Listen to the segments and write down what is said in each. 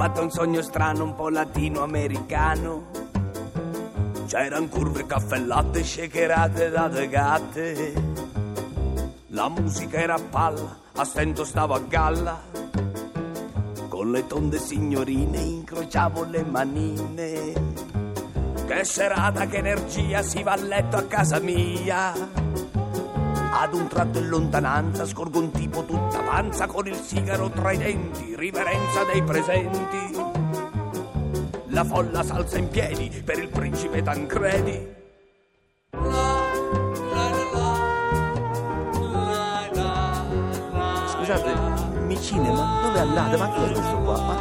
fatto un sogno strano, un po' latinoamericano. C'erano curve, caffè e latte, shakerate da due gatte. La musica era a palla, a stento stavo a galla. Con le tonde signorine incrociavo le manine. Che serata, che energia, si va a letto a casa mia. Ad un tratto in lontananza scorgo un tipo tutta panza con il sigaro tra i denti, riverenza dei presenti. La folla salza in piedi per il principe Tancredi. Scusate, micine, ma dove andate? Ma chi è questo qua? Ma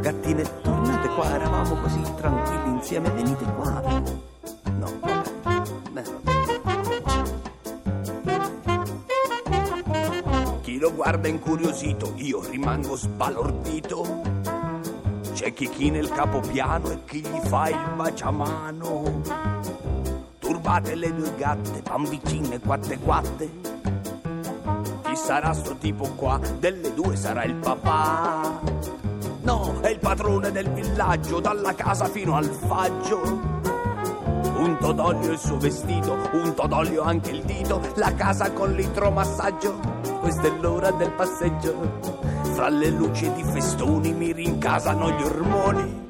gattine, tornate qua, eravamo così tranquilli insieme, venite qua. Lo guarda incuriosito, io rimango sbalordito. C'è chi china il capopiano e chi gli fa il baciamano. Turbate le due gatte, van vicine quatte quatte. Chi sarà sto tipo qua? Delle due sarà il papà. No, è il padrone del villaggio, dalla casa fino al faggio. Un d'olio il suo vestito, un d'olio anche il dito, la casa con l'idromassaggio. Questa è l'ora del passeggio. Fra le luci ed i festoni mi rincasano gli ormoni.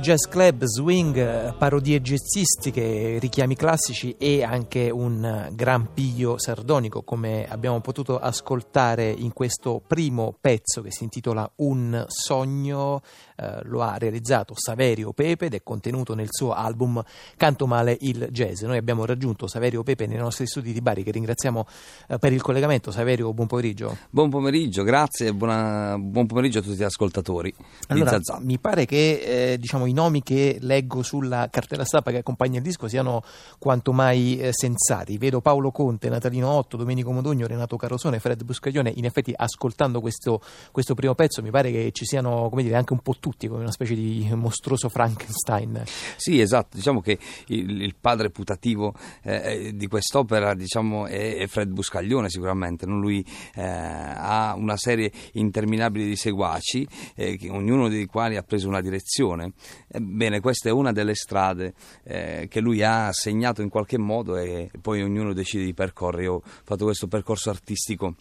Jazz club, swing, parodie jazzistiche, richiami classici e anche un gran piglio sardonico, come abbiamo potuto ascoltare in questo primo pezzo che si intitola Un sogno. Eh, lo ha realizzato Saverio Pepe ed è contenuto nel suo album Canto male il jazz. Noi abbiamo raggiunto Saverio Pepe nei nostri studi di Bari, che ringraziamo eh, per il collegamento. Saverio, buon pomeriggio. Buon pomeriggio, grazie e buon pomeriggio a tutti gli ascoltatori Allora, mi pare che eh, diciamo, i nomi che leggo sulla cartella stampa che accompagna il disco siano quanto mai eh, sensati. Vedo Paolo Conte, Natalino Otto, Domenico Modugno, Renato Carosone, Fred Buscaglione. In effetti, ascoltando questo, questo primo pezzo, mi pare che ci siano come dire, anche un po' tutti, come una specie di mostruoso Frankenstein. Sì, esatto, diciamo che il, il padre putativo eh, di quest'opera diciamo, è, è Fred Buscaglione sicuramente, no? lui eh, ha una serie interminabile di seguaci, eh, che- ognuno dei quali ha preso una direzione. Ebbene, questa è una delle strade eh, che lui ha segnato in qualche modo e poi ognuno decide di percorrere. Io ho fatto questo percorso artistico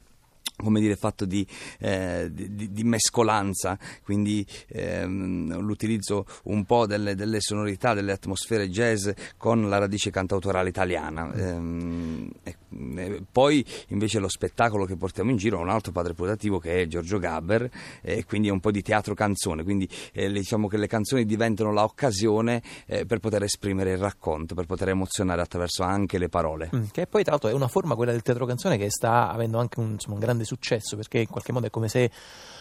come dire, fatto di, eh, di- di- mescolanza, quindi ehm, l'utilizzo un po' delle, delle sonorità, delle atmosfere jazz con la radice cantautorale italiana. Ehm, e- e poi invece lo spettacolo che portiamo in giro ha un altro padre putativo che è Giorgio Gabber, e quindi è un po' di teatro canzone, quindi eh, diciamo che le canzoni diventano l'occasione eh, per poter esprimere il racconto, per poter emozionare attraverso anche le parole. Mm, Che poi, tra l'altro, è una forma, quella del teatro canzone, che sta avendo anche un, insomma, un grande successo perché in qualche modo è come se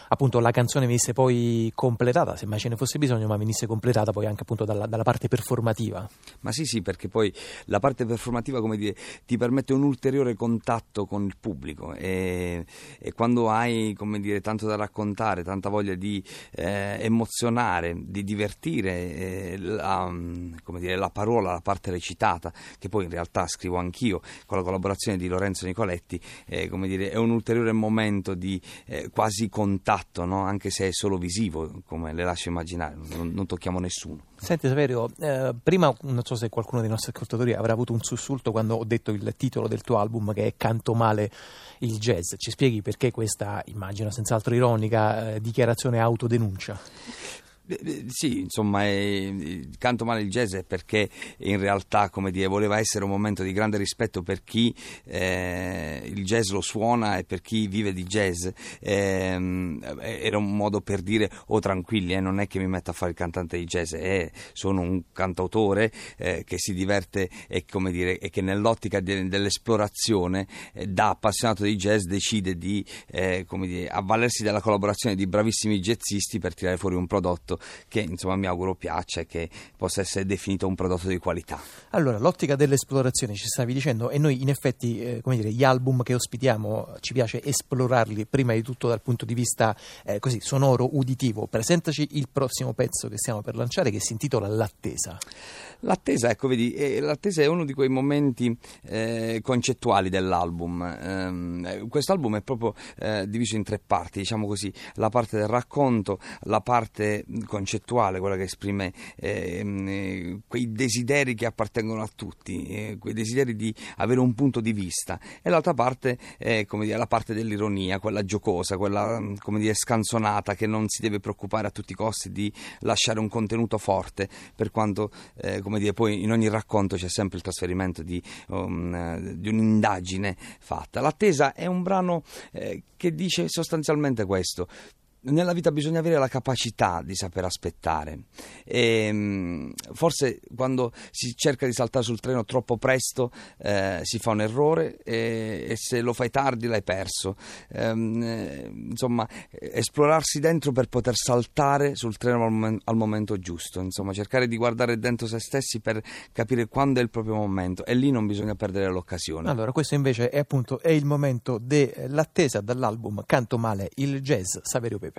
appunto la canzone venisse poi completata, se mai ce ne fosse bisogno, ma venisse completata poi anche appunto dalla, dalla parte performativa. Ma sì, sì, perché poi la parte performativa, come dire, ti permette un ulteriore contatto con il pubblico e, e quando hai, come dire, tanto da raccontare, tanta voglia di eh, emozionare, di divertire, eh, la, come dire, la parola, la parte recitata, che poi in realtà scrivo anch'io con la collaborazione di Lorenzo Nicoletti, eh, come dire, è un ulteriore momento di eh, quasi contatto, no? anche se è solo visivo, come le lascio immaginare, non, non tocchiamo nessuno. Senti Saverio, eh, prima non so se qualcuno dei nostri ascoltatori avrà avuto un sussulto quando ho detto il titolo del tuo album che è Canto male il jazz. Ci spieghi perché questa, immagino senz'altro ironica, eh, dichiarazione autodenuncia? Eh, eh, Sì, insomma, eh, canto male il jazz perché in realtà, come dire, voleva essere un momento di grande rispetto per chi eh, il jazz lo suona e per chi vive di jazz. Ehm, era un modo per dire, oh tranquilli, eh, non è che mi metto a fare il cantante di jazz, eh, sono un cantautore eh, che si diverte e, come dire, e che nell'ottica de- dell'esplorazione eh, da appassionato di jazz decide di eh, dire, avvalersi della collaborazione di bravissimi jazzisti per tirare fuori un prodotto prodotto che insomma mi auguro piaccia e che possa essere definito un prodotto di qualità. Allora, l'ottica dell'esplorazione ci stavi dicendo e noi in effetti, eh, come dire, gli album che ospitiamo ci piace esplorarli prima di tutto dal punto di vista eh, così sonoro, uditivo. Presentaci il prossimo pezzo che stiamo per lanciare che si intitola L'attesa. L'attesa, ecco, vedi, eh, l'attesa è uno di quei momenti eh, concettuali dell'album. Eh, questo album è proprio eh, diviso in tre parti, diciamo così, la parte del racconto, la parte concettuale, quella che esprime ehm, eh, quei desideri che appartengono a tutti, eh, quei desideri di avere un punto di vista, e l'altra parte è dire, la parte dell'ironia, quella giocosa, quella come dire, scanzonata che non si deve preoccupare a tutti i costi di lasciare un contenuto forte, per quanto come dire, poi in ogni racconto c'è sempre il trasferimento di, um, di un'indagine fatta. L'attesa è un brano eh, che dice sostanzialmente questo nella vita bisogna avere la capacità di saper aspettare. E, ehm, forse quando si cerca di saltare sul treno troppo presto eh, si fa un errore e, e, se lo fai tardi l'hai perso. Ehm, eh, insomma, esplorarsi dentro per poter saltare sul treno al, mom- al, momento giusto. Insomma, cercare di guardare dentro se stessi per capire quando è il proprio momento e lì non bisogna perdere l'occasione. Allora, questo invece è appunto è il momento dell'attesa dall'album Canto Male il jazz Saverio Pepe.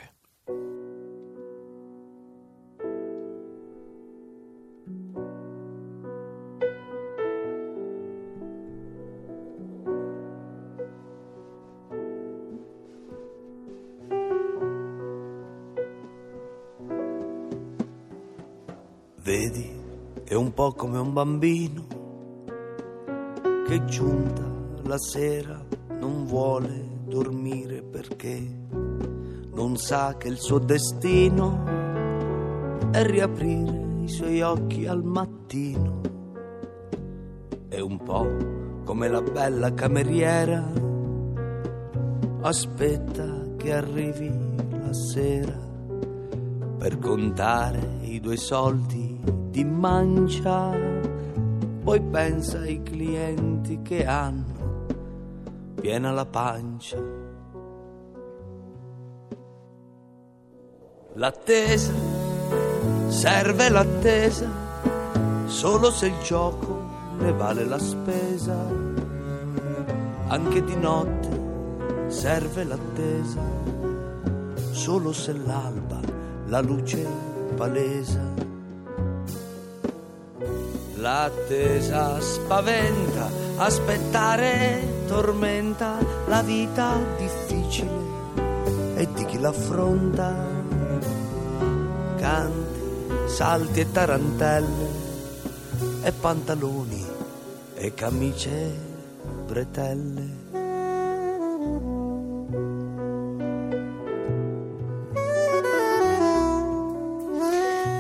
Vedi, è un po' come un bambino che giunta la sera non vuole dormire perché non sa che il suo destino è riaprire i suoi occhi al mattino. È un po' come la bella cameriera, aspetta che arrivi la sera per contare i due soldi di mancia, poi pensa ai clienti che hanno piena la pancia. L'attesa, serve l'attesa, solo se il gioco ne vale la spesa. Anche di notte serve l'attesa, solo se l'alba la luce palesa L'attesa spaventa, aspettare tormenta la vita difficile e di chi l'affronta. Canti, salti e tarantelle e pantaloni e camicie bretelle.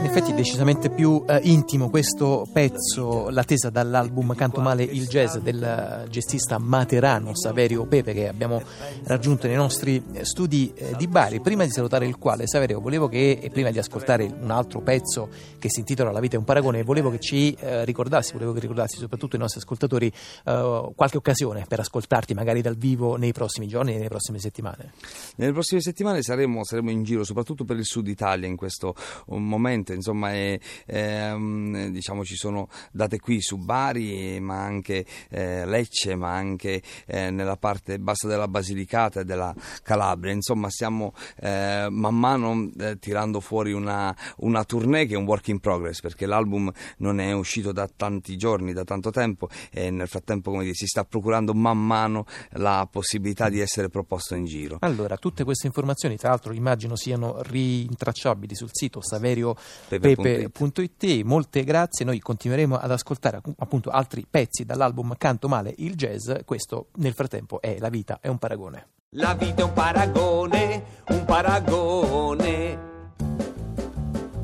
Effetti decisamente più eh, intimo questo pezzo, l'attesa dall'album Canto Male il Jazz del jazzista materano Saverio Pepe che abbiamo raggiunto nei nostri eh, studi eh, di Bari. Prima di salutare il quale, Saverio, volevo che, e prima di ascoltare un altro pezzo che si intitola La vita è un paragone, volevo che ci eh, ricordassi, volevo che ricordassi soprattutto i nostri ascoltatori eh, qualche occasione per ascoltarti magari dal vivo nei prossimi giorni e nelle prossime settimane. Nelle prossime settimane saremo, saremo in giro soprattutto per il sud Italia in questo momento insomma è, ehm, diciamo ci sono date qui su Bari ma anche eh, Lecce ma anche eh, nella parte bassa della Basilicata e della Calabria. Insomma stiamo eh, man mano eh, tirando fuori una, una tournée che è un work in progress perché l'album non è uscito da tanti giorni da tanto tempo e nel frattempo come dire, si sta procurando man mano la possibilità di essere proposto in giro. Allora tutte queste informazioni tra l'altro immagino siano rintracciabili sul sito Saverio pepe.it. Molte grazie, noi continueremo ad ascoltare appunto altri pezzi dall'album Canto Male il jazz, questo nel frattempo è La vita è un paragone. La vita è un paragone, un paragone.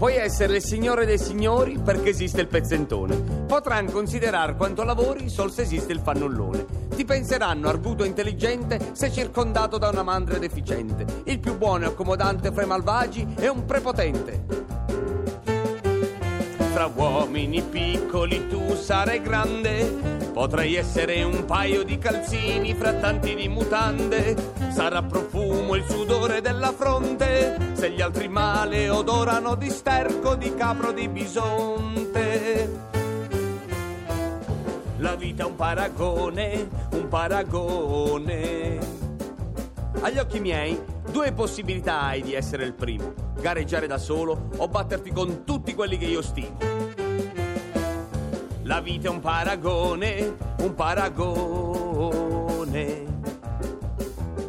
Puoi essere il signore dei signori perché esiste il pezzentone. Potranno considerare quanto lavori sol se esiste il fannullone. Ti penseranno arguto e intelligente se circondato da una mandra deficiente. Il più buono e accomodante fra i malvagi è un prepotente fra uomini piccoli tu sarai grande. Potrei essere un paio di calzini fra tanti di mutande. Sarà profumo il sudore della fronte se gli altri male odorano di sterco, di capro, di bisonte. La vita è un paragone, un paragone. Agli occhi miei, due possibilità hai di essere il primo: gareggiare da solo o batterti con tutti quelli che io stimo. La vita è un paragone, un paragone.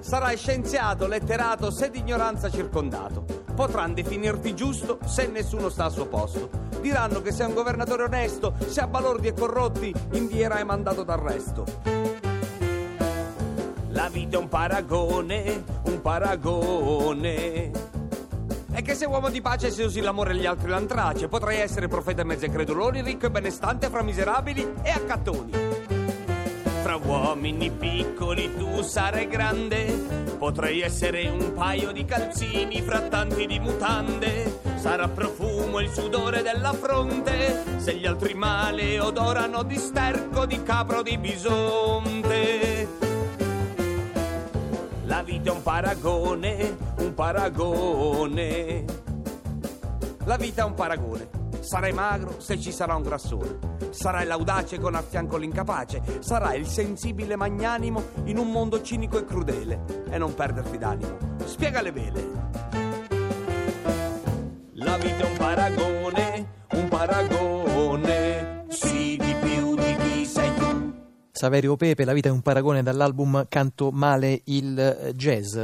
Sarai scienziato, letterato, se di ignoranza circondato. Potranno definirti giusto se nessuno sta al suo posto. Diranno che sei un governatore onesto, se a balordi e corrotti invierai mandato d'arresto. La vita è un paragone, un paragone. E che se uomo di pace se usi l'amore e gli altri l'antrace, potrai essere profeta mezzo ai creduloni, ricco e benestante fra miserabili e accattoni. Fra uomini piccoli tu sarai grande, potrei essere un paio di calzini fra tanti di mutande. Sarà profumo il sudore della fronte, se gli altri male odorano di sterco, di capro, di bisonte. La vita è un paragone, un paragone. La vita è un paragone. Sarai magro se ci sarà un grassone. Sarai l'audace con a fianco l'incapace. Sarai il sensibile magnanimo in un mondo cinico e crudele. E non perderti d'animo. Spiega le vele. La vita è un paragone, un paragone. Saverio Pepe, La vita è un paragone dall'album Canto male il jazz.